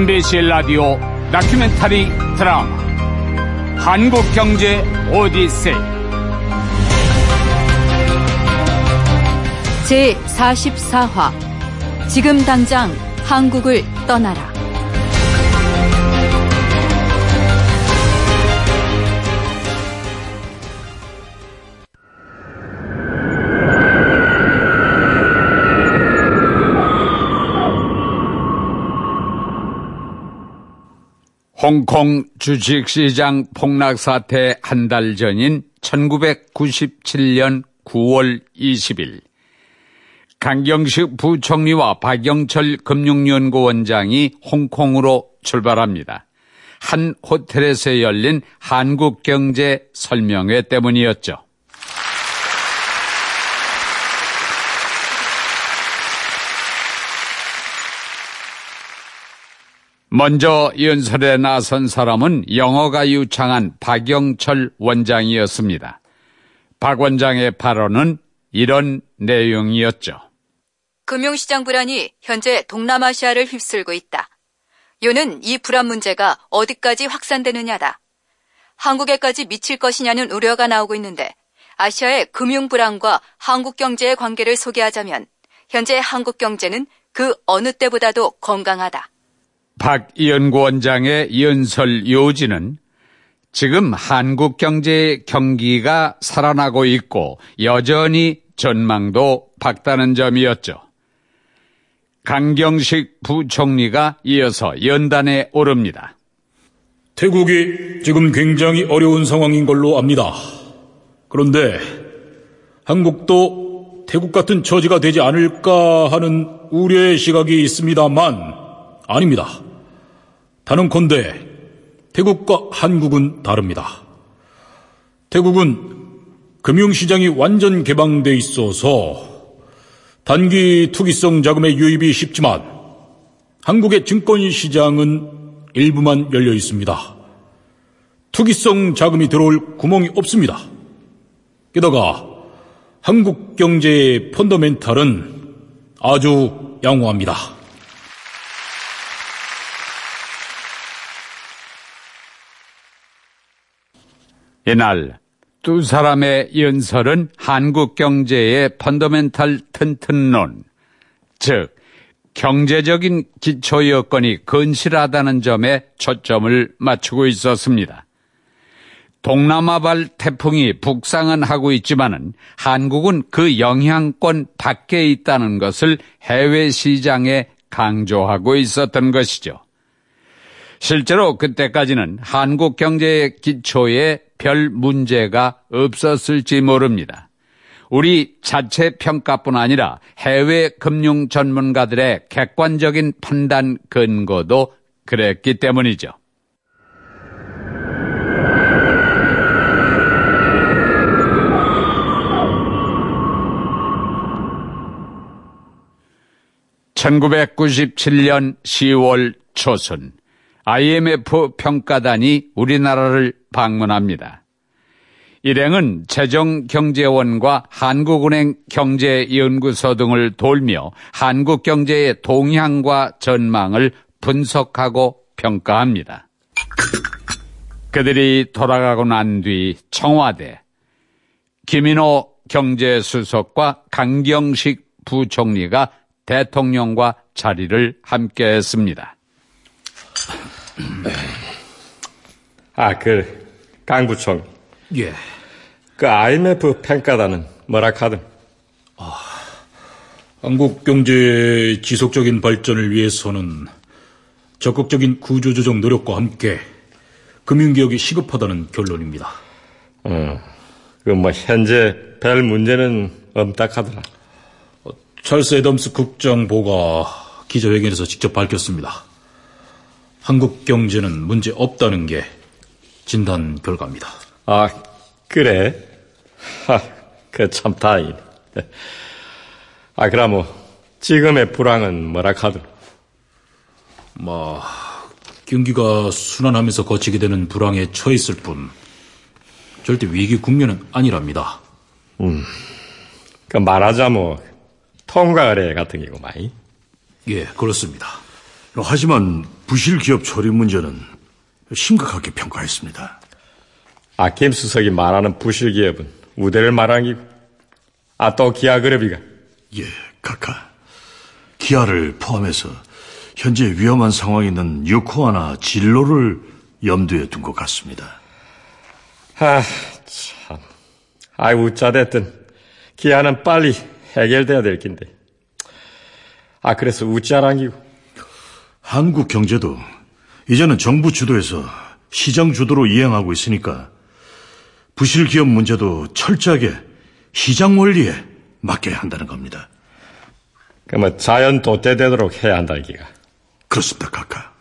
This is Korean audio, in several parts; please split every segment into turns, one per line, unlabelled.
MBC 라디오 다큐멘터리 드라마 한국경제 오디세이.
제44화. 지금 당장 한국을 떠나라
홍콩 주식시장 폭락 사태 한 달 전인 1997년 9월 20일 강경식 부총리와 박영철 금융연구원장이 홍콩으로 출발합니다. 한 호텔에서 열린 한국경제 설명회 때문이었죠. 먼저 연설에 나선 사람은 영어가 유창한 박영철 원장이었습니다. 박 원장의 발언은 이런 내용이었죠.
금융시장 불안이 현재 동남아시아를 휩쓸고 있다. 요는 이 불안 문제가 어디까지 확산되느냐다. 한국에까지 미칠 것이냐는 우려가 나오고 있는데 아시아의 금융 불안과 한국 경제의 관계를 소개하자면 현재 한국 경제는 그 어느 때보다도 건강하다.
박 연구원장의 연설 요지는 지금 한국 경제의 경기가 살아나고 있고 여전히 전망도 밝다는 점이었죠. 강경식 부총리가 이어서 연단에 오릅니다.
태국이 지금 굉장히 어려운 상황인 걸로 압니다. 그런데 한국도 태국 같은 처지가 되지 않을까 하는 우려의 시각이 있습니다만 아닙니다. 단언컨대 태국과 한국은 다릅니다. 태국은 금융시장이 완전 개방돼 있어서 단기 투기성 자금의 유입이 쉽지만 한국의 증권시장은 일부만 열려 있습니다. 투기성 자금이 들어올 구멍이 없습니다. 게다가 한국 경제의 펀더멘탈은 아주 양호합니다.
이날 두 사람의 연설은 한국 경제의 펀더멘탈 튼튼론, 즉 경제적인 기초 여건이 건실하다는 점에 초점을 맞추고 있었습니다. 동남아발 태풍이 북상은 하고 있지만은 한국은 그 영향권 밖에 있다는 것을 해외 시장에 강조하고 있었던 것이죠. 실제로 그때까지는 한국 경제의 기초에 별 문제가 없었을지 모릅니다. 우리 자체 평가뿐 아니라 해외 금융 전문가들의 객관적인 판단 근거도 그랬기 때문이죠. (1997년 10월) 초순 IMF 평가단이 우리나라를 방문합니다. 일행은 재정경제원과 한국은행 경제연구소 등을 돌며 한국 경제의 동향과 전망을 분석하고 평가합니다. 그들이 돌아가고 난 뒤 청와대 김인호 경제수석과 강경식 부총리가 대통령과 자리를 함께 했습니다.
아, 그, 강부총.
예.
그 IMF 평가단은 뭐라 카든?
아, 한국 경제의 지속적인 발전을 위해서는 적극적인 구조조정 노력과 함께 금융개혁이 시급하다는 결론입니다.
어, 그뭐 현재 별 문제는 카더라.
어, 찰스 애덤스 국장보가 기자회견에서 직접 밝혔습니다. 한국 경제는 문제 없다는 게 진단 결과입니다.
아, 그래? 하, 그참 다행이네. 아, 그럼 뭐, 지금의 불황은 뭐라 카드?
뭐, 경기가 순환하면서 거치게 되는 불황에 처했을 뿐, 절대 위기 국면은 아니랍니다.
음, 그 말하자 뭐, 통과 의뢰 같은 경우 많이?
예, 그렇습니다. 하지만
부실 기업 처리 문제는 심각하게 평가했습니다.
아, 김수석이 말하는 부실 기업은 우대를 말하는 기고. 아, 또 기아그룹이가.
예, 카카. 기아를 포함해서 현재 위험한 상황에 있는 유코아나 진로를 염두에 둔 것 같습니다.
아, 참. 아이, 우짜됐든 기아는 빨리 해결돼야 될 긴데. 아, 그래서 기고.
한국 경제도 이제는 정부 주도에서 시장 주도로 이행하고 있으니까 부실 기업 문제도 철저하게 시장 원리에 맡겨야 한다는 겁니다.
그러면 자연 도태되도록 해야 한다, 기가.
그렇습니다, 카카.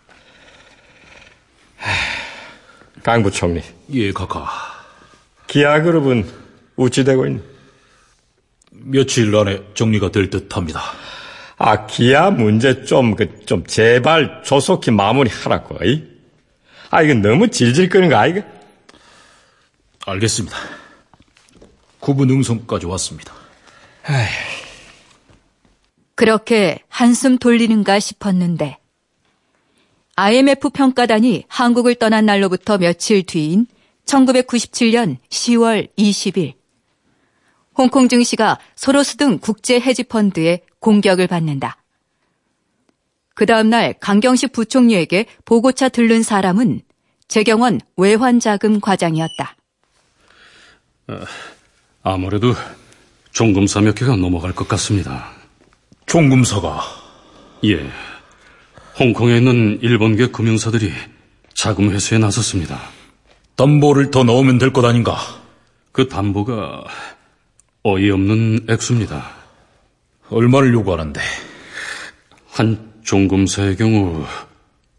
강 부총리.
예, 카카.
기아그룹은 우찌되고 있는.
며칠 안에 정리가 될 듯합니다.
아, 기아 문제 좀, 그, 좀, 제발 조속히 마무리 하라고, 이? 아, 이거 너무 질질거리는 거 아이가?
알겠습니다. 구분 응성까지 왔습니다.
그렇게 한숨 돌리는가 싶었는데 IMF 평가단이 한국을 떠난 날로부터 며칠 뒤인 1997년 10월 20일 홍콩 증시가 소로스 등 국제 헤지 펀드의 공격을 받는다. 그 다음날 강경식 부총리에게 보고차 들른 사람은 재경원 외환자금 과장이었다.
아무래도 종금사 몇 개가 넘어갈 것 같습니다.
종금사가
예. 홍콩에 있는 일본계 금융사들이 자금 회수에 나섰습니다.
담보를 더 넣으면 될 것 아닌가?
그 담보가 어이없는 액수입니다.
얼마를 요구하는데?
한 종금사의 경우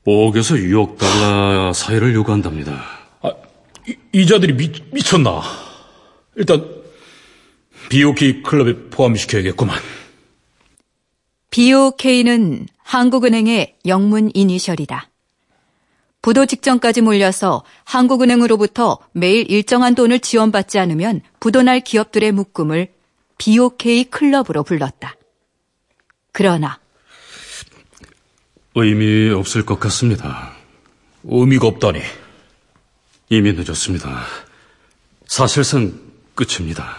5억에서 6억 달러 사이를 요구한답니다.
아, 이, 이자들이 미, 미쳤나? 일단 BOK 클럽에 포함시켜야겠구만.
BOK는 한국은행의 영문 이니셜이다. 부도 직전까지 몰려서 한국은행으로부터 매일 일정한 돈을 지원받지 않으면 부도날 기업들의 묶음을 BOK 클럽으로 불렀다. 그러나
의미 없을 것 같습니다.
의미가 없다니.
이미 늦었습니다. 사실상 끝입니다.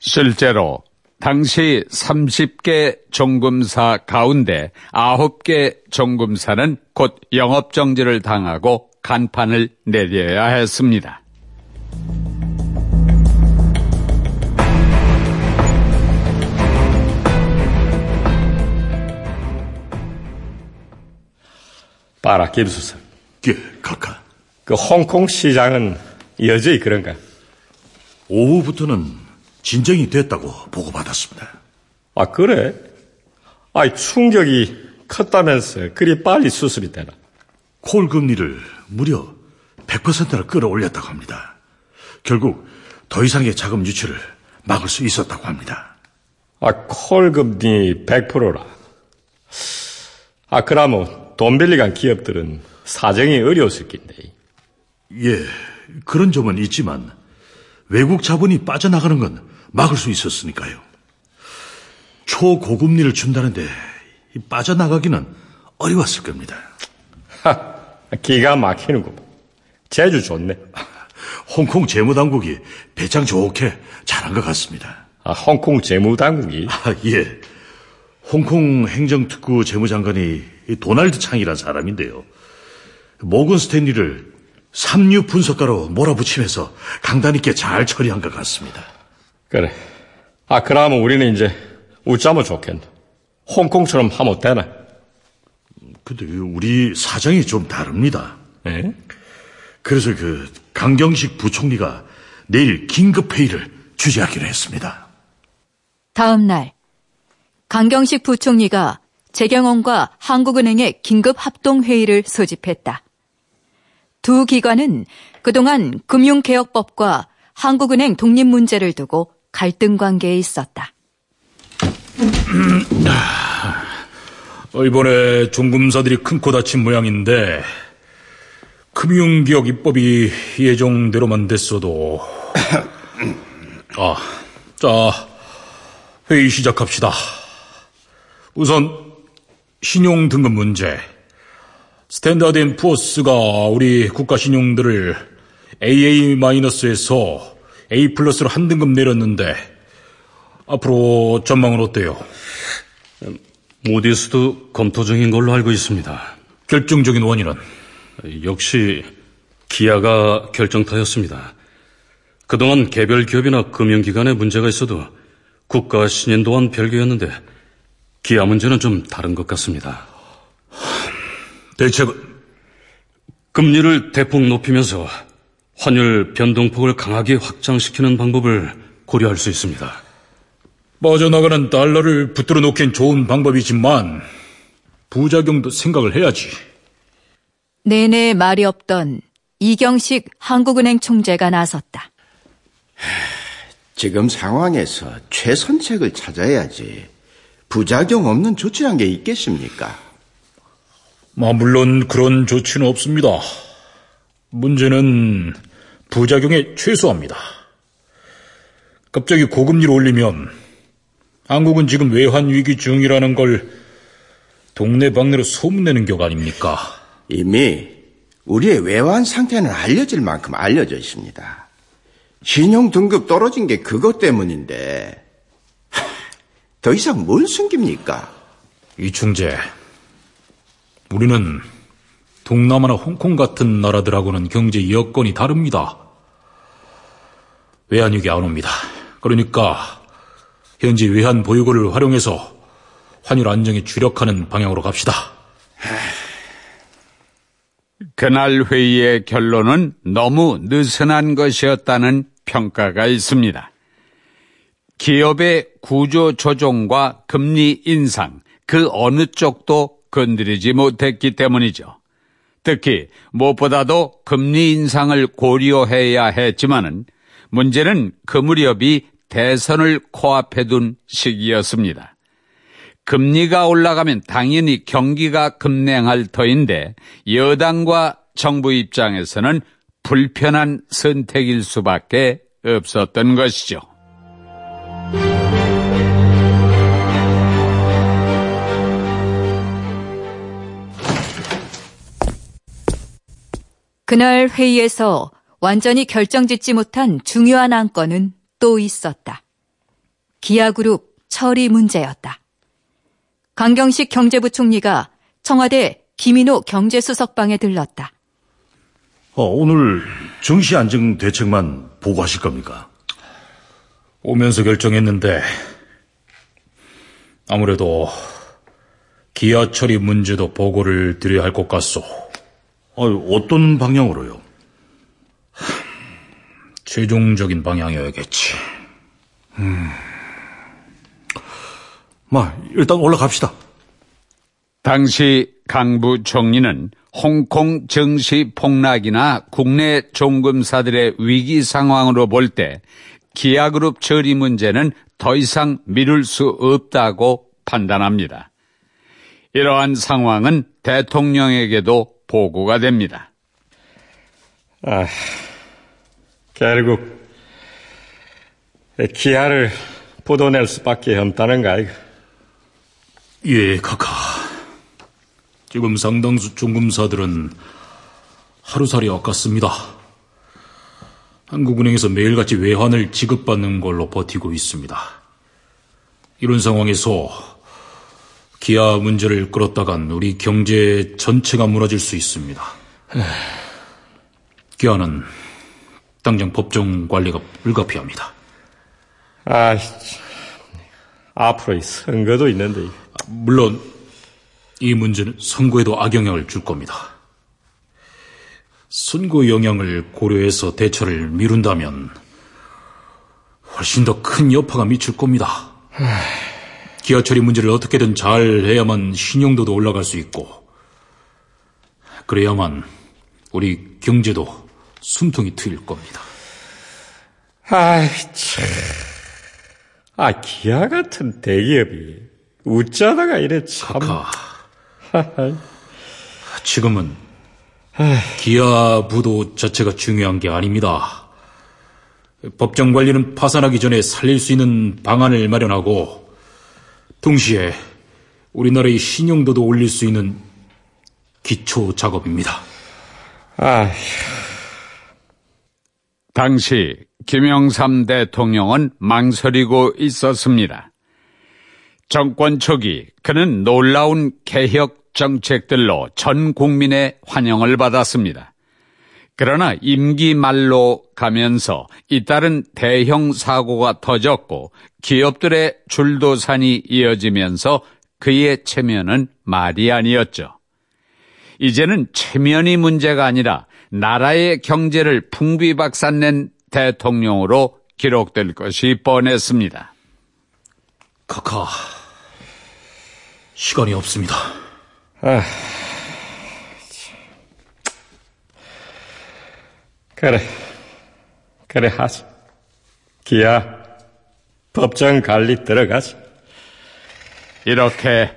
실제로 당시 30개 종금사 가운데 9개 종금사는 곧 영업정지를 당하고 간판을 내려야 했습니다.
봐라, 김수석.
예, 카카.
그 홍콩 시장은 여전히 그런가?
오후부터는 진정이 됐다고 보고받았습니다.
아, 그래? 아이, 충격이 컸다면서 그리 빨리 수습이 되나?
콜 금리를 무려 100%나 끌어올렸다고 합니다. 결국 더 이상의 자금 유출을 막을 수 있었다고 합니다.
아, 콜 금리 100%라. 아, 그러면 돈 빌리간 기업들은 사정이 어려웠을 낀데.
예, 그런 점은 있지만 외국 자본이 빠져나가는 건 막을 수 있었으니까요. 초고금리를 준다는데 이 빠져나가기는 어려웠을 겁니다.
하, 기가 막히는구만. 제주 좋네.
홍콩 재무당국이 배짱 좋게 잘한 것 같습니다.
아, 홍콩 재무당국이.
아, 예. 홍콩 행정특구 재무장관이 이 도날드 창이란 사람인데요. 모건 스탠리를 삼류 분석가로 몰아붙이면서 강단 있게 잘 처리한 것 같습니다.
그래. 아, 그러면 우리는 이제 웃자면 좋겠네. 홍콩처럼 하면 되나?
근데 우리 사정이 좀 다릅니다.
에?
그래서 그 강경식 부총리가 내일 긴급 회의를 주재하기로 했습니다.
다음 날 강경식 부총리가 재경원과 한국은행의 긴급 합동회의를 소집했다. 두 기관은 그동안 금융개혁법과 한국은행 독립 문제를 두고 갈등 관계에 있었다.
이번에 종금사들이 큰 코 다친 모양인데 금융기억 입법이 예정대로만 됐어도 아, 자 회의 시작합시다. 우선 신용 등급 문제 스탠다드 앤 푸어스가 우리 국가 신용도를 AA-에서 A 플러스로 한 등급 내렸는데 앞으로 전망은 어때요?
무디스도 검토 중인 걸로 알고 있습니다.
결정적인 원인은
역시 기아가 결정타였습니다. 그동안 개별 기업이나 금융기관에 문제가 있어도 국가 신인 또한 별개였는데 기아 문제는 좀 다른 것 같습니다.
대책은
금리를 대폭 높이면서 환율 변동폭을 강하게 확장시키는 방법을 고려할 수 있습니다.
빠져나가는 달러를 붙들어 놓기엔 좋은 방법이지만 부작용도 생각을 해야지.
내내 말이 없던 이경식 한국은행 총재가 나섰다.
지금 상황에서 최선책을 찾아야지. 부작용 없는 조치란 게 있겠습니까?
뭐 물론 그런 조치는 없습니다. 문제는 부작용에 최소합니다. 갑자기 고금리를 올리면 한국은 지금 외환 위기 중이라는 걸 동네방네로 소문내는 격 아닙니까?
이미 우리의 외환 상태는 알려질 만큼 알려져 있습니다. 신용 등급 떨어진 게 그것 때문인데 더 이상 뭘 숨깁니까?
이충재, 우리는 동남아나 홍콩 같은 나라들하고는 경제 여건이 다릅니다. 외환위기 안 옵니다. 그러니까 현지 외환 보유고를 활용해서 환율 안정에 주력하는 방향으로 갑시다.
그날 회의의 결론은 너무 느슨한 것이었다는 평가가 있습니다. 기업의 구조 조정과 금리 인상, 그 어느 쪽도 건드리지 못했기 때문이죠. 특히 무엇보다도 금리 인상을 고려해야 했지만은 문제는 그 무렵이 대선을 코앞에 둔 시기였습니다. 금리가 올라가면 당연히 경기가 급냉할 터인데 여당과 정부 입장에서는 불편한 선택일 수밖에 없었던 것이죠.
그날 회의에서 완전히 결정짓지 못한 중요한 안건은 또 있었다. 기아그룹 처리 문제였다. 강경식 경제부총리가 청와대 김인호 경제수석방에 들렀다.
어, 오늘 정시 안정 대책만 보고하실 겁니까?
오면서 결정했는데 아무래도 기아 처리 문제도 보고를 드려야 할 것 같소.
어, 어떤 방향으로요?
최종적인 방향이어야겠지.
마, 일단 올라갑시다.
당시 강부 총리는 홍콩 증시 폭락이나 국내 종금사들의 위기 상황으로 볼 때 기아그룹 처리 문제는 더 이상 미룰 수 없다고 판단합니다. 이러한 상황은 대통령에게도 보고가 됩니다.
아, 결국 기아를 부도낼 수밖에 없다는가 이거.
예, 카카. 지금 상당수 종금사들은 하루살이 아깝습니다. 한국은행에서 매일같이 외환을 지급받는 걸로 버티고 있습니다. 이런 상황에서 기아 문제를 끌었다간 우리 경제 전체가 무너질 수 있습니다. 기아는 당장 법정 관리가 불가피합니다.
아, 앞으로 이 선거도 있는데.
물론 이 문제는 선거에도 악영향을 줄 겁니다. 선거 영향을 고려해서 대처를 미룬다면 훨씬 더 큰 여파가 미칠 겁니다. 기아 처리 문제를 어떻게든 잘 해야만 신용도도 올라갈 수 있고 그래야만 우리 경제도 숨통이 트일 겁니다.
아이, 참. 아, 기아 같은 대기업이 웃자다가 이래 참.
카카. 지금은 기아 부도 자체가 중요한 게 아닙니다. 법정 관리는 파산하기 전에 살릴 수 있는 방안을 마련하고 동시에 우리나라의 신용도도 올릴 수 있는 기초 작업입니다.
아,
당시 김영삼 대통령은 망설이고 있었습니다. 정권 초기 그는 놀라운 개혁 정책들로 전 국민의 환영을 받았습니다. 그러나 임기 말로 가면서 잇따른 대형 사고가 터졌고 기업들의 줄도산이 이어지면서 그의 체면은 말이 아니었죠. 이제는 체면이 문제가 아니라 나라의 경제를 풍비박산낸 대통령으로 기록될 것이 뻔했습니다.
카카, 시간이 없습니다.
아. 그래, 그래 하지. 기아, 법정 관리 들어가지.
이렇게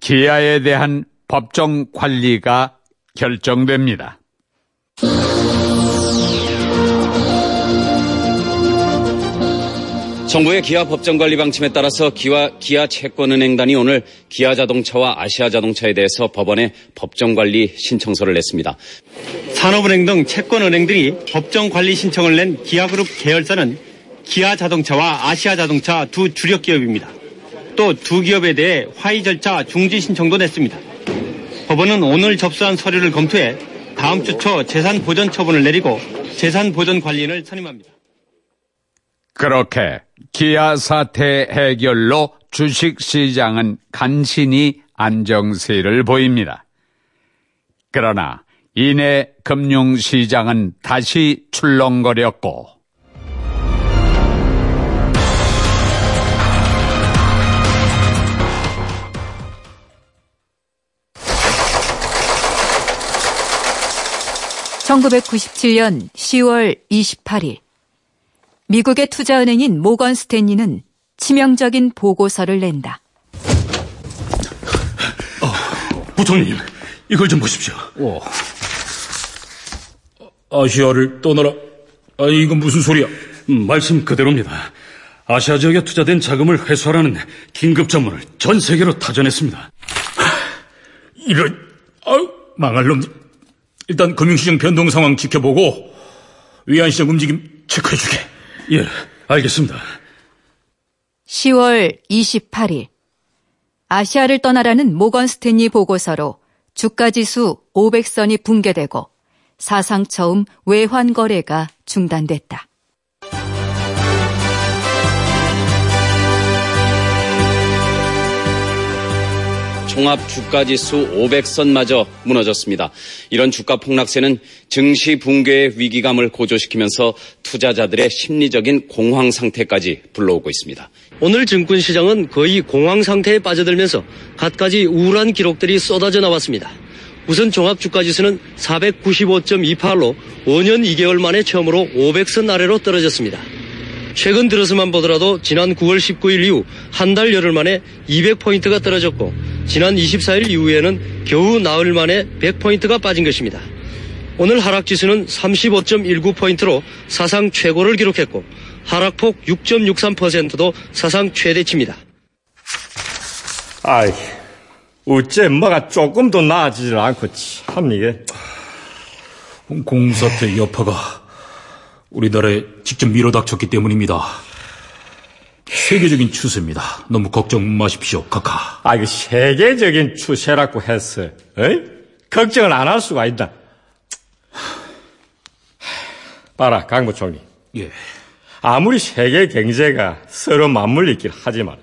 기아에 대한 법정 관리가 결정됩니다.
정부의 기아 법정 관리 방침에 따라서 기아, 기아 채권은행단이 오늘 기아 자동차와 아시아 자동차에 대해서 법원에 법정 관리 신청서를 냈습니다.
산업은행 등 채권은행들이 법정 관리 신청을 낸 기아그룹 계열사는 기아 자동차와 아시아 자동차 두 주력 기업입니다. 또 두 기업에 대해 화의 절차 중지 신청도 냈습니다. 법원은 오늘 접수한 서류를 검토해 다음 주 초 재산 보전 처분을 내리고 재산 보전 관리인을 선임합니다.
그렇게 기아 사태 해결로 주식 시장은 간신히 안정세를 보입니다. 그러나 이내 금융 시장은 다시 출렁거렸고
(1997년 10월 28일) 미국의 투자은행인 모건 스탠리는 치명적인 보고서를 낸다.
부총님, 이걸 좀 보십시오.
오. 아시아를 떠나라. 아, 이건 무슨 소리야?
음, 말씀 그대로입니다. 아시아 지역에 투자된 자금을 회수하라는 긴급 전문을 전 세계로 타전했습니다.
이런, 아유, 망할 놈. 일단 금융시장 변동 상황 지켜보고 위안시장 움직임 체크해주게.
예, 알겠습니다.
10월 28일 아시아를 떠나라는 모건 스탠리 보고서로 주가 지수 500선이 붕괴되고 사상 처음 외환 거래가 중단됐다.
종합 주가지수 500선마저 무너졌습니다. 이런 주가 폭락세는 증시 붕괴의 위기감을 고조시키면서 투자자들의 심리적인 공황 상태까지 불러오고 있습니다.
오늘 증권시장은 거의 공황 상태에 빠져들면서 갖가지 우울한 기록들이 쏟아져 나왔습니다. 우선 종합주가지수는 495.28로 5년 2개월 만에 처음으로 500선 아래로 떨어졌습니다. 최근 들어서만 보더라도 지난 9월 19일 이후 한 달 열흘 만에 200포인트가 떨어졌고 지난 24일 이후에는 겨우 나흘 만에 100포인트가 빠진 것입니다. 오늘 하락 지수는 35.19포인트로 사상 최고를 기록했고 하락폭 6.63%도 사상 최대치입니다.
아이, 어째 뭐가 조금도 나아지질 않고 참 이게.
홍콩 사태 여파가 우리나라에 직접 밀어닥쳤기 때문입니다. 세계적인 추세입니다. 너무 걱정 마십시오, 카카.
아, 이거 세계적인 추세라고 했어. 어이? 걱정을 안 할 수가 있다. 봐라, 강 부총리.
예.
아무리 세계 경제가 서로 맞물리긴 하지만,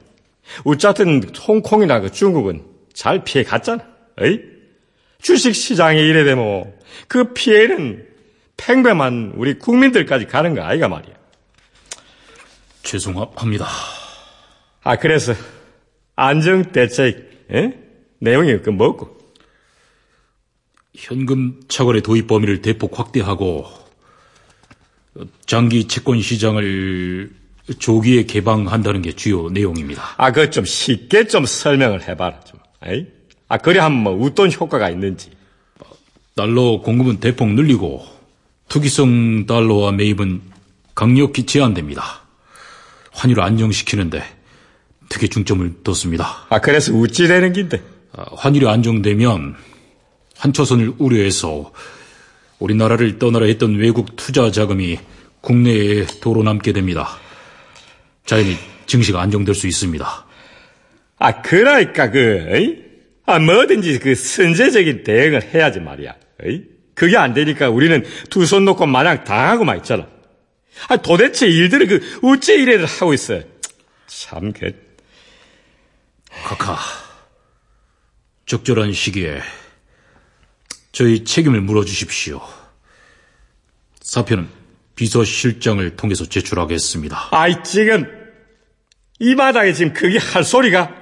어쨌든 홍콩이나 그 중국은 잘 피해 갔잖아. 어이? 주식 시장에 이래 되면 그 피해는 팽배만 우리 국민들까지 가는 거 아이가 말이야.
죄송합니다.
아, 그래서 안정대책 에? 내용이 그 뭐고?
현금 차거래 도입 범위를 대폭 확대하고 장기 채권 시장을 조기에 개방한다는 게 주요 내용입니다.
아, 그거 좀 쉽게 좀 설명을 해봐라, 좀. 에이? 아, 그래 하면 뭐 어떤 효과가 있는지.
달러 공급은 대폭 늘리고 투기성 달러와 매입은 강력히 제한됩니다. 환율을 안정시키는데 특히 중점을 뒀습니다.
아, 그래서 우찌 되는 긴데.
아, 환율이 안정되면 한초선을 우려해서 우리나라를 떠나려 했던 외국 투자 자금이 국내에 도로 남게 됩니다. 자연히 증시가 안정될 수 있습니다.
아, 그러니까 그, 어이? 아, 뭐든지 그 선제적인 대응을 해야지 말이야. 어이? 그게 안 되니까 우리는 두 손 놓고 마냥 당하고만 있잖아. 아, 도대체 일들을 그, 어째 이래를 하고 있어. 참, 그.
카카, 적절한 시기에 저희 책임을 물어주십시오. 사표는 비서실장을 통해서 제출하겠습니다.
아이, 지금, 이 마당에 지금 그게 할 소리가,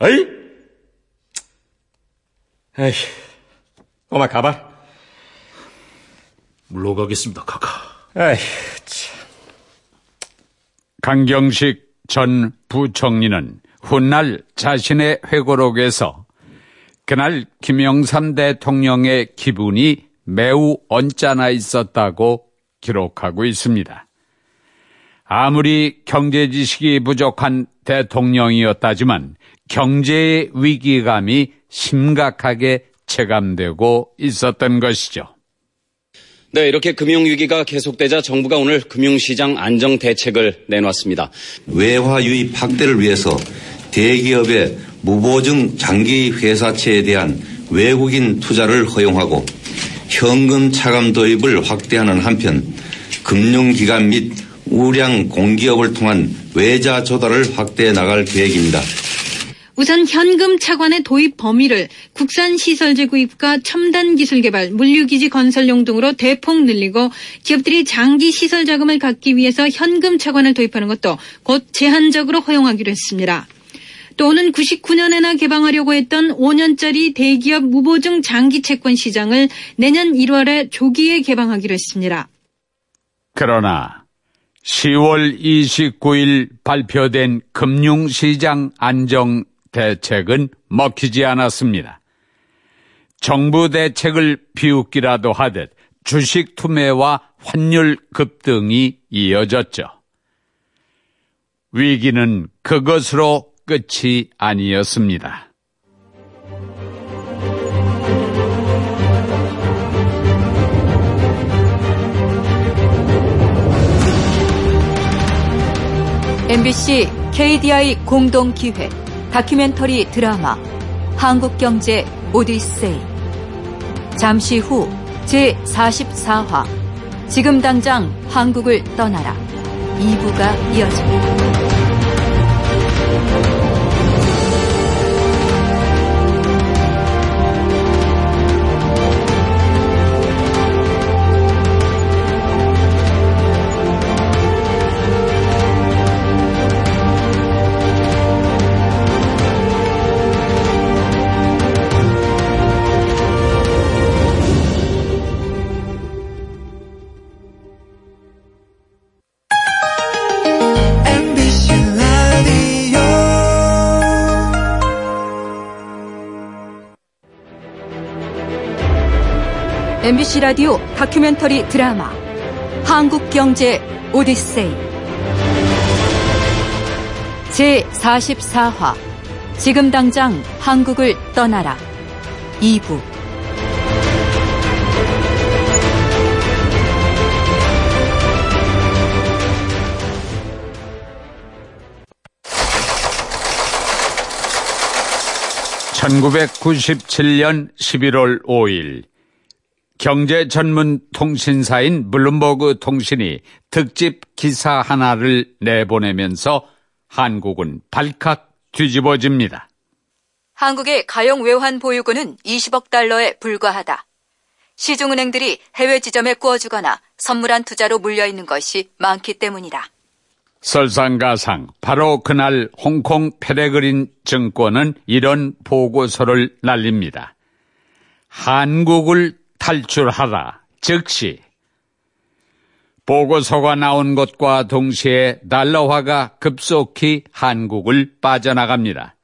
어이? 에이, 엄마 가봐.
물러가겠습니다, 카카.
에이, 참.
강경식 전 부총리는 훗날 자신의 회고록에서 그날 김영삼 대통령의 기분이 매우 언짢아 있었다고 기록하고 있습니다. 아무리 경제 지식이 부족한 대통령이었다지만 경제의 위기감이 심각하게 체감되고 있었던 것이죠.
네, 이렇게 금융위기가 계속되자 정부가 오늘 금융시장 안정 대책을 내놨습니다.
외화 유입 확대를 위해서 대기업의 무보증 장기 회사채에 대한 외국인 투자를 허용하고 현금 차감 도입을 확대하는 한편 금융기관 및 우량 공기업을 통한 외자 조달을 확대해 나갈 계획입니다.
우선 현금 차관의 도입 범위를 국산 시설재 구입과 첨단 기술 개발, 물류기지 건설용 등으로 대폭 늘리고 기업들이 장기 시설 자금을 갖기 위해서 현금 차관을 도입하는 것도 곧 제한적으로 허용하기로 했습니다. 또 오는 99년에나 개방하려고 했던 5년짜리 대기업 무보증 장기 채권 시장을 내년 1월에 조기에 개방하기로 했습니다.
그러나 10월 29일 발표된 금융시장 안정 대책은 먹히지 않았습니다. 정부 대책을 비웃기라도 하듯 주식 투매와 환율 급등이 이어졌죠. 위기는 그것으로 끝이 아니었습니다.
MBC KDI 공동 기획 다큐멘터리 드라마 한국경제 오디세이. 잠시 후 제44화. 지금 당장 한국을 떠나라. 2부가 이어집니다. MBC 라디오 다큐멘터리 드라마 한국 경제 오디세이. 제44화 지금 당장 한국을 떠나라. 2부.
(1997년 11월 5일) 경제 전문 통신사인 블룸버그 통신이 특집 기사 하나를 내보내면서 한국은 발칵 뒤집어집니다.
한국의 가용 외환 보유고는 20억 달러에 불과하다. 시중은행들이 해외 지점에 꾸어주거나 선물한 투자로 물려있는 것이 많기 때문이다.
설상가상 바로 그날 홍콩 페레그린 증권은 이런 보고서를 날립니다. 한국을 탈출하라. 즉시 보고서가 나온 것과 동시에 달러화가 급속히 한국을 빠져나갑니다.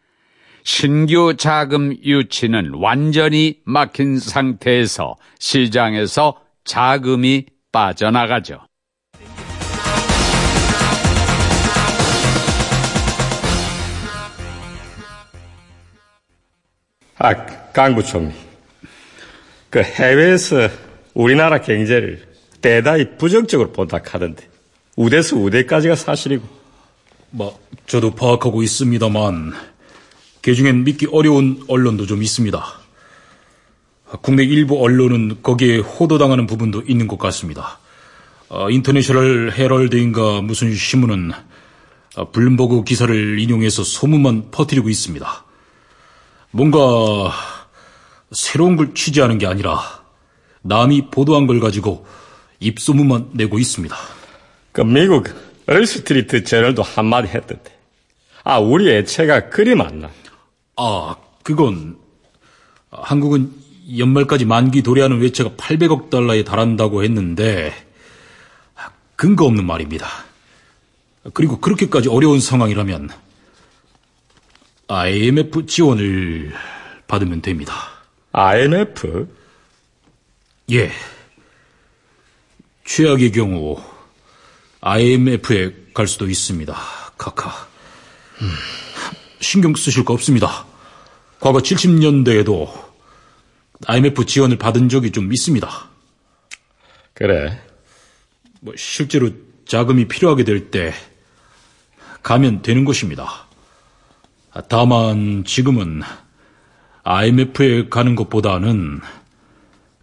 신규 자금 유치는 완전히 막힌 상태에서 시장에서 자금이 빠져나가죠.
아, 강 부총리. 그 해외에서 우리나라 경제를 대단히 부정적으로 본다 하던데 어디서 어디까지가 사실이고
뭐 저도 파악하고 있습니다만 개중엔 믿기 어려운 언론도 좀 있습니다. 국내 일부 언론은 거기에 호도당하는 부분도 있는 것 같습니다. 어, 인터내셔널 헤럴드인가 무슨 신문은 어, 블룸버그 기사를 인용해서 소문만 퍼뜨리고 있습니다. 뭔가 새로운 걸 취재하는 게 아니라 남이 보도한 걸 가지고 입소문만 내고 있습니다.
그 미국 얼스트리트 저널도 한마디 했던데 아 우리 애체가 그리 많나
아 그건 한국은 연말까지 만기 도래하는 외채가 800억 달러에 달한다고 했는데 근거 없는 말입니다. 그리고 그렇게까지 어려운 상황이라면 IMF 지원을 받으면 됩니다.
IMF?
예. 최악의 경우 IMF에 갈 수도 있습니다. 카카. 신경 쓰실 거 없습니다. 과거 70년대에도 IMF 지원을 받은 적이 좀 있습니다.
그래.
뭐 실제로 자금이 필요하게 될 때 가면 되는 것입니다. 다만 지금은 IMF에 가는 것보다는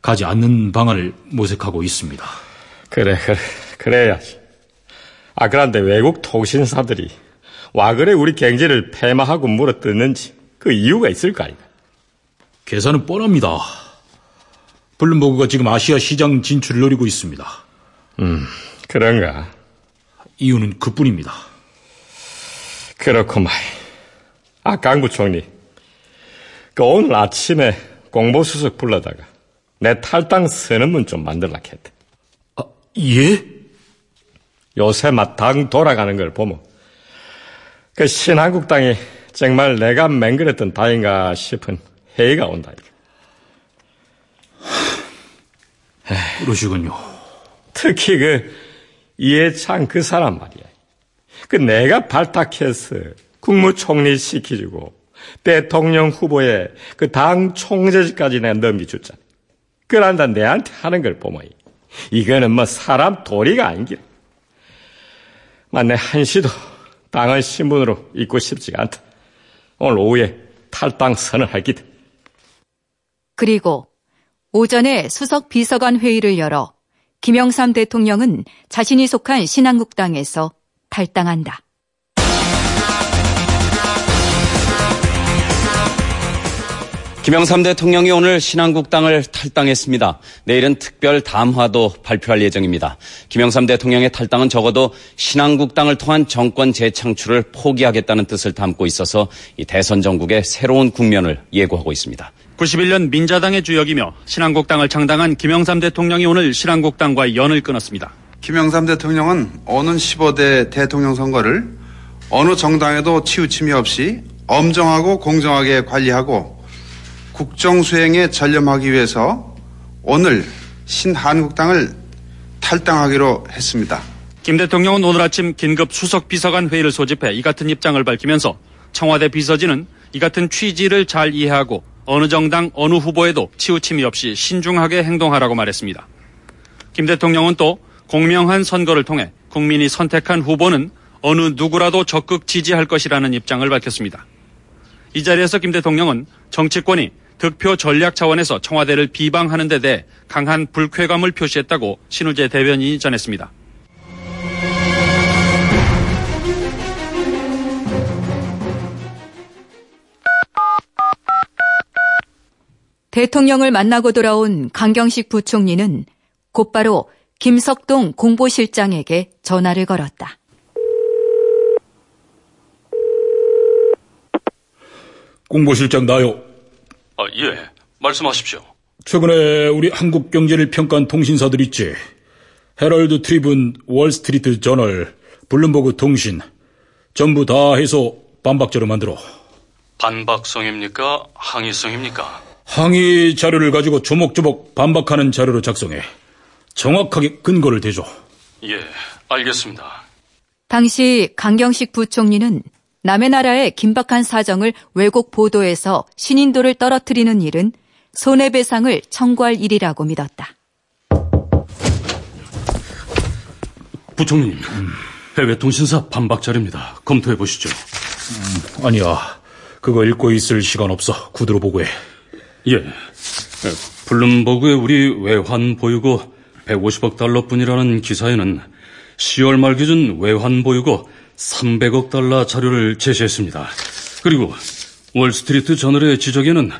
가지 않는 방안을 모색하고 있습니다.
그래, 그래, 그래야지. 아, 그런데 외국 통신사들이 와 그래 우리 경제를 폐마하고 물어뜯는지 그 이유가 있을 거 아닌가?
계산은 뻔합니다. 블룸버그가 지금 아시아 시장 진출을 노리고 있습니다.
음, 그런가?
이유는 그뿐입니다.
그렇구만. 아, 강부 총리. 그 오늘 아침에 공보수석 불러다가 내 탈당 선언문 좀 만들라 했대.
아, 예?
요새 막 당 돌아가는 걸 보면 그 신한국당이 정말 내가 맹그렸던 다인가 싶은 회의가 온다.
그러시군요.
특히 그 이해창 그 사람 말이야. 그 내가 발탁해서 국무총리 시키주고 대통령 후보에 그 당 총재직까지 내가 넘겨줬잖아. 그런다 내한테 하는 걸 보면 이거는 뭐 사람 도리가 아닌길. 만내 한시도 당을 신분으로 잊고 싶지가 않다. 오늘 오후에 탈당 선언할 기다.
그리고 오전에 수석 비서관 회의를 열어 김영삼 대통령은 자신이 속한 신한국당에서 탈당한다.
김영삼 대통령이 오늘 신한국당을 탈당했습니다. 내일은 특별 담화도 발표할 예정입니다. 김영삼 대통령의 탈당은 적어도 신한국당을 통한 정권 재창출을 포기하겠다는 뜻을 담고 있어서 이 대선 전국의 새로운 국면을 예고하고 있습니다.
91년 민자당의 주역이며 신한국당을 창당한 김영삼 대통령이 오늘 신한국당과 연을 끊었습니다.
김영삼 대통령은 오는 15대 대통령 선거를 어느 정당에도 치우침이 없이 엄정하고 공정하게 관리하고 국정 수행에 전념하기 위해서 오늘 신한국당을 탈당하기로 했습니다.
김 대통령은 오늘 아침 긴급 수석 비서관 회의를 소집해 이 같은 입장을 밝히면서 청와대 비서진은 이 같은 취지를 잘 이해하고 어느 정당 어느 후보에도 치우침이 없이 신중하게 행동하라고 말했습니다. 김 대통령은 또 공명한 선거를 통해 국민이 선택한 후보는 어느 누구라도 적극 지지할 것이라는 입장을 밝혔습니다. 이 자리에서 김 대통령은 정치권이 득표 전략 차원에서 청와대를 비방하는 데 대해 강한 불쾌감을 표시했다고 신우재 대변인이 전했습니다.
대통령을 만나고 돌아온 강경식 부총리는 곧바로 김석동 공보실장에게 전화를 걸었다.
공보실장 나요.
아, 예. 말씀하십시오.
최근에 우리 한국 경제를 평가한 통신사들 있지. 헤럴드 트리뷴, 월스트리트 저널, 블룸버그 통신. 전부 다 해서 반박자로 만들어.
반박성입니까? 항의성입니까?
항의 자료를 가지고 조목조목 반박하는 자료로 작성해. 정확하게 근거를 대줘.
예, 알겠습니다.
당시 강경식 부총리는 남의 나라의 긴박한 사정을 왜곡 보도해서 신인도를 떨어뜨리는 일은 손해배상을 청구할 일이라고 믿었다.
부총님, 해외 통신사 반박 자료입니다. 검토해 보시죠.
음, 아니야. 그거 읽고 있을 시간 없어. 구두로 보고해.
예. 블룸버그의 우리 외환 보유고 150억 달러뿐이라는 기사에는 10월 말 기준 외환 보유고 300억 달러 자료를 제시했습니다. 그리고 월스트리트 저널의 지적에는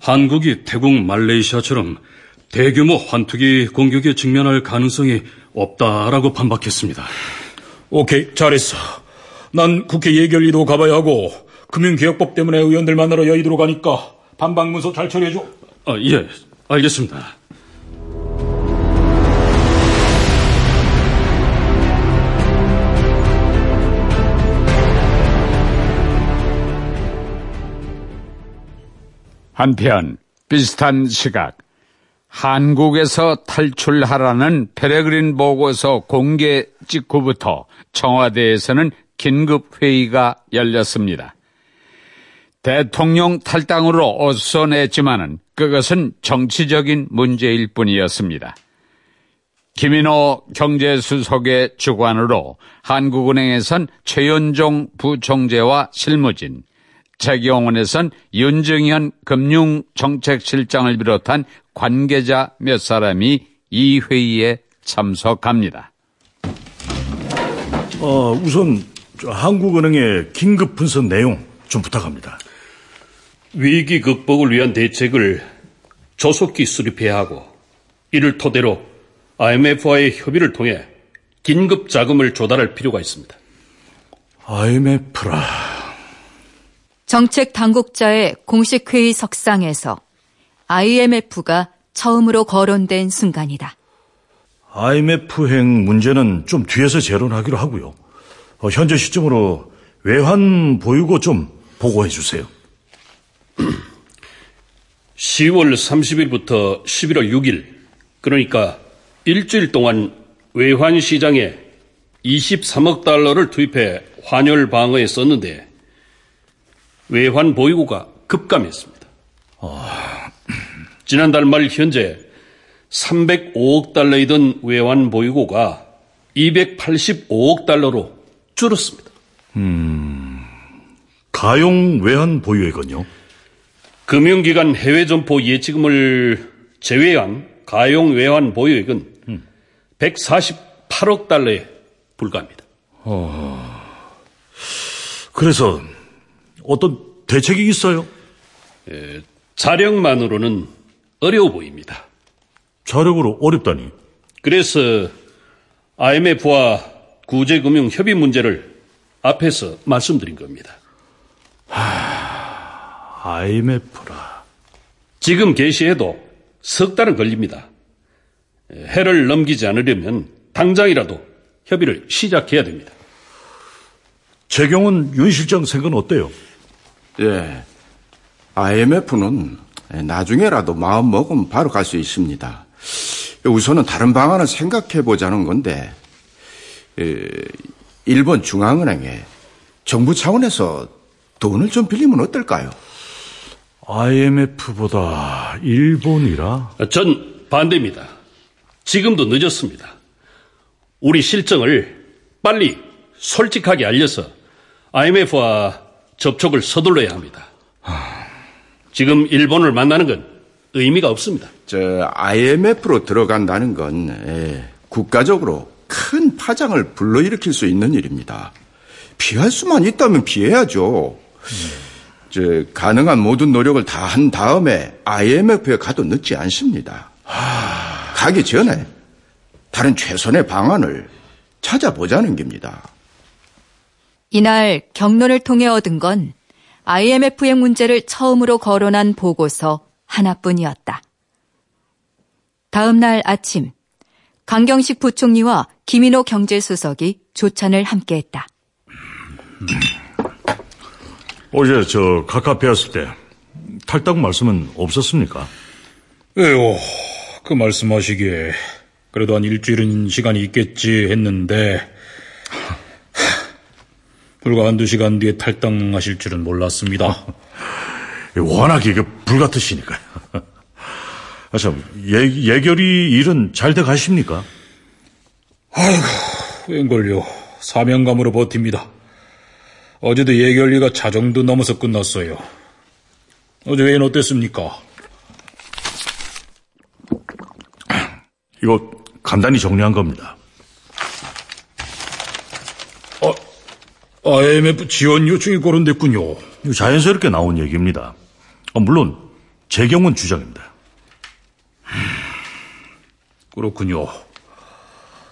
한국이 태국 말레이시아처럼 대규모 환투기 공격에 직면할 가능성이 없다라고 반박했습니다.
오케이, 잘했어. 난 국회 예결위도 가봐야 하고 금융개혁법 때문에 의원들 만나러 여의도로 가니까 반박 문서 잘 처리해줘.
아, 예, 알겠습니다.
한편 비슷한 시각 한국에서 탈출하라는 페레그린 보고서 공개 직후부터 청와대에서는 긴급 회의가 열렸습니다. 대통령 탈당으로 어선했지만은 그것은 정치적인 문제일 뿐이었습니다. 김인호 경제수석의 주관으로 한국은행에선 최연종 부총재와 실무진, 재경원에선 윤정현 금융정책실장을 비롯한 관계자 몇 사람이 이 회의에 참석합니다.
어, 우선 한국은행의 긴급 분석 내용 좀 부탁합니다.
위기 극복을 위한 대책을 조속히 수립해야 하고 이를 토대로 IMF와의 협의를 통해 긴급 자금을 조달할 필요가 있습니다.
IMF라.
정책 당국자의 공식 회의 석상에서 IMF가 처음으로 거론된 순간이다.
IMF행 문제는 좀 뒤에서 재론하기로 하고요. 어, 현재 시점으로 외환 보유고 좀 보고해 주세요.
10월 30일부터 11월 6일, 그러니까 일주일 동안 외환 시장에 23억 달러를 투입해 환율 방어에 썼는데 외환 보유고가 급감했습니다. 아... 지난달 말 현재 305억 달러이던 외환 보유고가 285억 달러로 줄었습니다.
음, 가용 외환 보유액은요?
금융기관 해외 점포 예치금을 제외한 가용 외환 보유액은 음. 148억 달러에 불과합니다. 어...
그래서 어떤 대책이 있어요?
에, 자력만으로는 어려워 보입니다.
자력으로 어렵다니?
그래서 IMF와 구제금융 협의 문제를 앞에서 말씀드린 겁니다.
하... IMF라.
지금 개시해도 석 달은 걸립니다. 해를 넘기지 않으려면 당장이라도 협의를 시작해야 됩니다.
재경은 윤 실장 생각은 어때요?
예. IMF는 나중에라도 마음 먹으면 바로 갈 수 있습니다. 우선은 다른 방안을 생각해 보자는 건데, 일본 중앙은행에 정부 차원에서 돈을 좀 빌리면 어떨까요?
IMF보다 일본이라?
전 반대입니다. 지금도 늦었습니다. 우리 실정을 빨리 솔직하게 알려서 IMF와 접촉을 서둘러야 합니다. 지금 일본을 만나는 건 의미가 없습니다.
저 IMF로 들어간다는 건 예, 국가적으로 큰 파장을 불러일으킬 수 있는 일입니다. 피할 수만 있다면 피해야죠. 음. 저 가능한 모든 노력을 다 한 다음에 IMF에 가도 늦지 않습니다. 하... 가기 전에 다른 최선의 방안을 찾아보자는 겁니다.
이날 경론을 통해 얻은 건 IMF의 문제를 처음으로 거론한 보고서 하나뿐이었다. 다음 날 아침 강경식 부총리와 김인호 경제수석이 조찬을 함께했다.
어제 저 카카페 왔을 때 탈당 말씀은 없었습니까?
에요, 그 말씀하시기에 그래도 한 일주일은 시간이 있겠지 했는데 불과 한두 시간 뒤에 탈당하실 줄은 몰랐습니다.
워낙 이게 불같으시니까요. 아, 참, 예, 예결이 일은 잘 돼 가십니까?
아이고, 웬걸요. 사명감으로 버팁니다. 어제도 예결리가 자정도 넘어서 끝났어요. 어제 회의는 어땠습니까?
이거 간단히 정리한 겁니다.
IMF 지원 요청이 거론됐군요.
자연스럽게 나온 얘기입니다. 아, 물론 제 경우는 주장입니다.
그렇군요.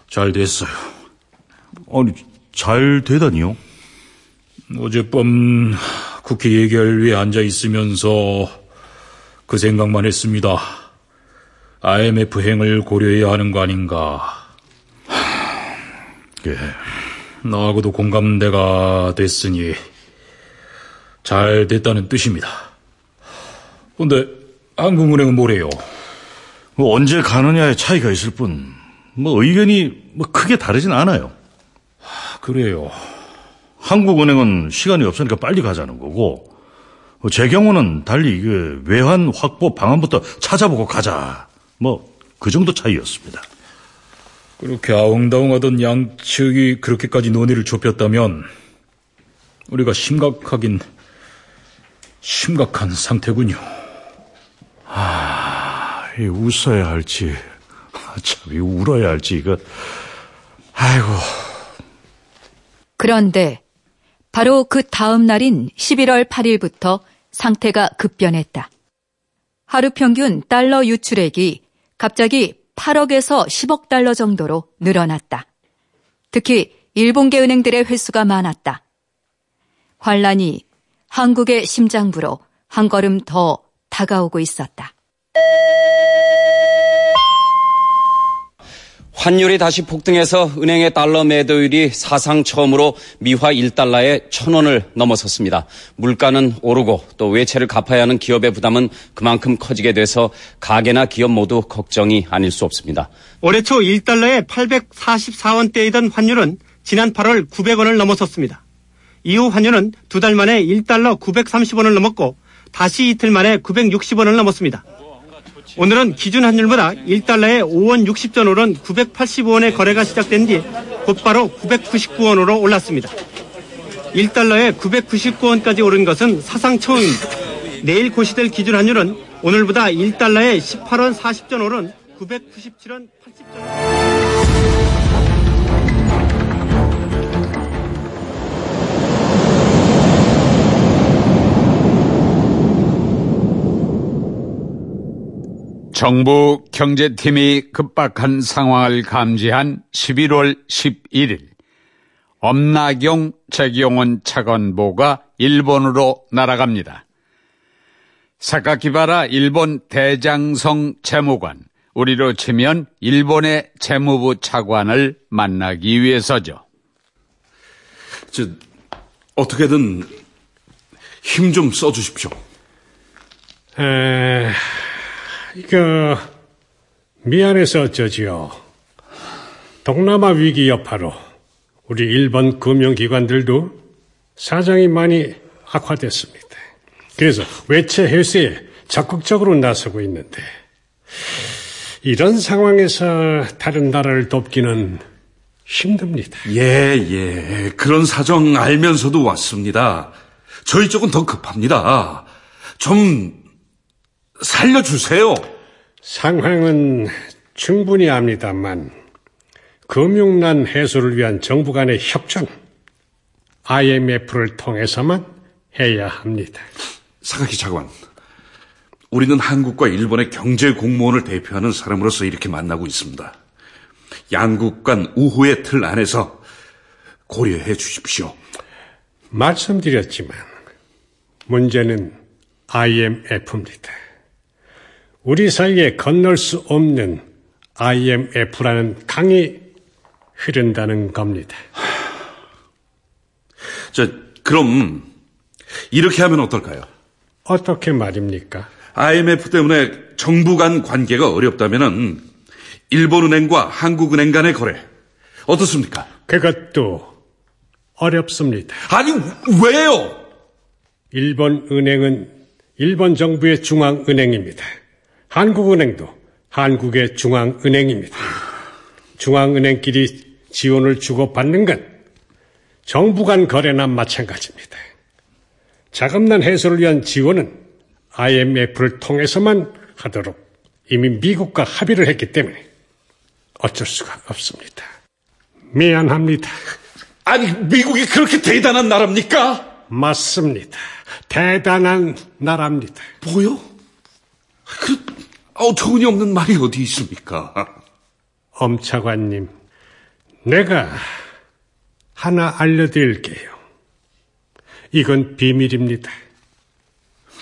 잘 됐어요.
아니, 잘 되다니요?
어젯밤 국회 예결위에 앉아 있으면서 그 생각만 했습니다. IMF 행을 고려해야 하는 거 아닌가.
예.
나하고도 공감대가 됐으니 잘 됐다는 뜻입니다. 근데 한국은행은 뭐래요?
뭐 언제 가느냐의 차이가 있을 뿐, 뭐 의견이 뭐 크게 다르진 않아요.
그래요.
한국은행은 시간이 없으니까 빨리 가자는 거고, 뭐제 경우는 달리 그 외환 확보 방안부터 찾아보고 가자. 뭐 그 정도 차이였습니다.
그렇게 아웅다웅하던 양측이 그렇게까지 논의를 좁혔다면 우리가 심각하긴 심각한 상태군요.
아, 이 웃어야 할지, 아, 참, 이 울어야 할지, 이거. 아이고.
그런데 바로 그 다음 날인 11월 8일부터 상태가 급변했다. 하루 평균 달러 유출액이 갑자기 8억에서 10억 달러 정도로 늘어났다. 특히 일본계 은행들의 횟수가 많았다. 환란이 한국의 심장부로 한 걸음 더 다가오고 있었다.
환율이 다시 폭등해서 은행의 달러 매도율이 사상 처음으로 미화 1달러에 1000원을 넘어섰습니다. 물가는 오르고 또 외채를 갚아야 하는 기업의 부담은 그만큼 커지게 돼서 가게나 기업 모두 걱정이 아닐 수 없습니다.
올해 초 1달러에 844원대이던 환율은 지난 8월 900원을 넘어섰습니다. 이후 환율은 두 달 만에 1달러 930원을 넘었고 다시 이틀 만에 960원을 넘었습니다. 오늘은 기준 환율보다 1달러에 5원 60전 오른 985원의 거래가 시작된 뒤 곧바로 999원으로 올랐습니다. 1달러에 999원까지 오른 것은 사상 처음입니다. 내일 고시될 기준 환율은 오늘보다 1달러에 18원 40전 오른 997원 80전
정부 경제팀이 급박한 상황을 감지한 11월 11일 엄나경 재경원 차관보가 일본으로 날아갑니다. 사카키바라 일본 대장성 재무관, 우리로 치면 일본의 재무부 차관을 만나기 위해서죠.
저, 어떻게든 힘 좀 써주십시오.
에, 이거 미안해서 어쩌지요. 동남아 위기 여파로 우리 일본 금융기관들도 사정이 많이 악화됐습니다. 그래서 외채 회수에 적극적으로 나서고 있는데 이런 상황에서 다른 나라를 돕기는 힘듭니다.
예, 예. 그런 사정 알면서도 왔습니다. 저희 쪽은 더 급합니다. 좀 살려주세요.
상황은 충분히 압니다만 금융난 해소를 위한 정부 간의 협정 IMF를 통해서만 해야 합니다.
사카키 차관, 우리는 한국과 일본의 경제 공무원을 대표하는 사람으로서 이렇게 만나고 있습니다. 양국 간 우호의 틀 안에서 고려해 주십시오.
말씀드렸지만 문제는 IMF입니다. 우리 사이에 건널 수 없는 IMF라는 강이 흐른다는 겁니다.
저, 그럼 이렇게 하면 어떨까요?
어떻게 말입니까?
IMF 때문에 정부 간 관계가 어렵다면은 일본은행과 한국은행 간의 거래 어떻습니까?
그것도 어렵습니다.
아니 왜요?
일본 은행은 일본 정부의 중앙은행입니다. 한국은행도 한국의 중앙은행입니다. 중앙은행끼리 지원을 주고받는 건 정부 간 거래나 마찬가지입니다. 자금난 해소를 위한 지원은 IMF를 통해서만 하도록 이미 미국과 합의를 했기 때문에 어쩔 수가 없습니다. 미안합니다.
아니, 미국이 그렇게 대단한 나라입니까?
맞습니다. 대단한 나라입니다.
뭐요? 그, 어처구니 없는 말이 어디 있습니까?
엄차관님, 내가 하나 알려드릴게요. 이건 비밀입니다.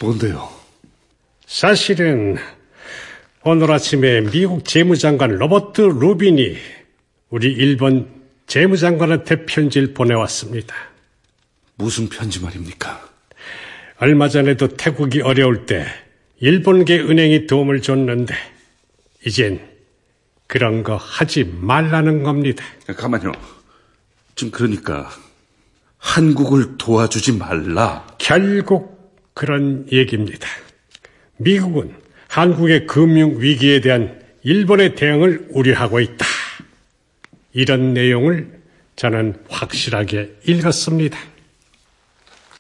뭔데요?
사실은 오늘 아침에 미국 재무장관 로버트 루빈이 우리 일본 재무장관한테 편지를 보내왔습니다.
무슨 편지 말입니까?
얼마 전에도 태국이 어려울 때 일본계 은행이 도움을 줬는데 이젠 그런 거 하지 말라는 겁니다.
가만요. 지금 그러니까 한국을 도와주지 말라.
결국 그런 얘기입니다. 미국은 한국의 금융 위기에 대한 일본의 대응을 우려하고 있다. 이런 내용을 저는 확실하게 읽었습니다.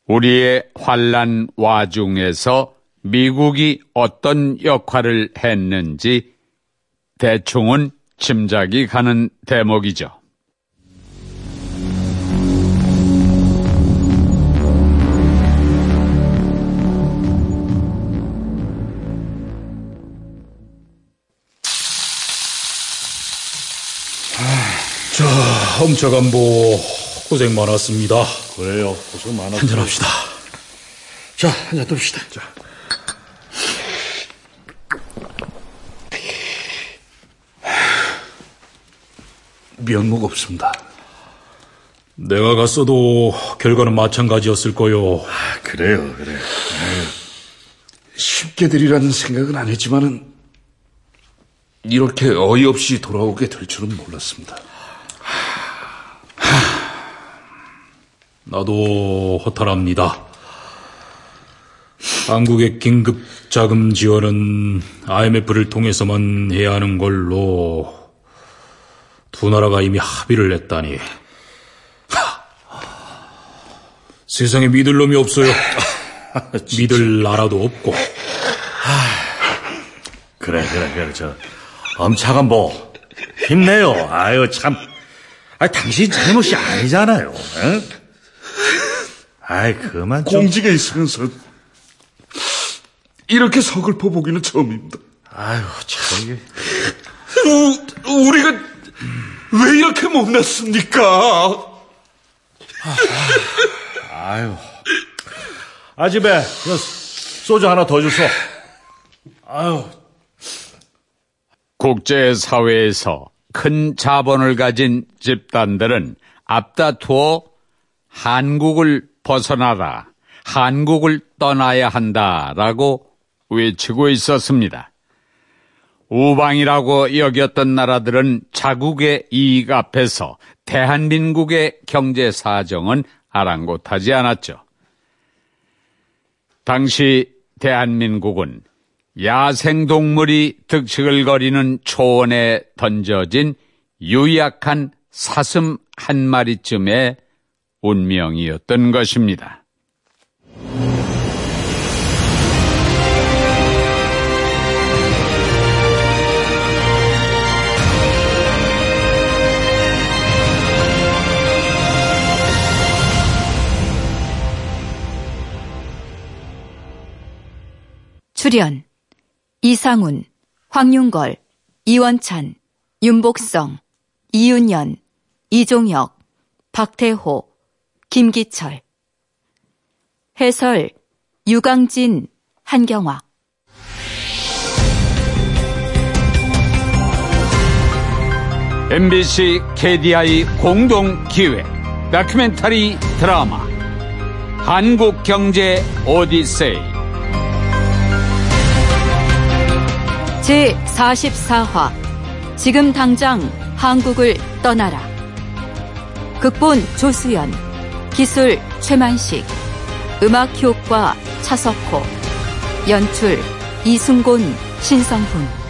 우리의 환란 와중에서 미국이 어떤 역할을 했는지 대충은 짐작이 가는 대목이죠.
자, 엄차간보 고생 많았습니다.
그래요. 고생 많았어요.
한잔합시다.
자, 한잔 둡시다. 자.
면목 없습니다.
내가 갔어도 결과는 마찬가지였을 거요.
아, 그래요, 그래.
쉽게 되리라는 생각은 안 했지만은 이렇게 어이없이 돌아오게 될 줄은 몰랐습니다.
나도 허탈합니다. 한국의 긴급 자금 지원은 IMF를 통해서만 해야 하는 걸로 두 나라가 이미 합의를 했다니. 세상에 믿을 놈이 없어요. 믿을 나라도 없고.
그래, 그래, 그래. 저, 엄차간 뭐, 힘내요. 아유, 참. 아, 당신 잘못이 아니잖아요. 응? 아이, 그만 좀.
공직에 있으면서 이렇게 서글퍼 보기는 처음입니다.
아유, 참,
우리가 왜 이렇게 못났습니까?
아유. 아, 집에, 소주 하나 더 주소. 아유.
국제사회에서 큰 자본을 가진 집단들은 앞다투어 한국을 벗어나라, 한국을 떠나야 한다라고 외치고 있었습니다. 우방이라고 여겼던 나라들은 자국의 이익 앞에서 대한민국의 경제 사정은 아랑곳하지 않았죠. 당시 대한민국은 야생동물이 득식을 거리는 초원에 던져진 유약한 사슴 한 마리쯤의 운명이었던 것입니다.
출연 이상훈, 황윤걸, 이원찬, 윤복성, 이윤연, 이종혁, 박태호, 김기철. 해설 유강진, 한경화.
MBC KDI 공동 기획 다큐멘터리 드라마 한국 경제 오디세이
제 44화. 지금 당장 한국을 떠나라. 극본 조수연 기술 최만식 음악 효과 차석호 연출 이순곤, 신성훈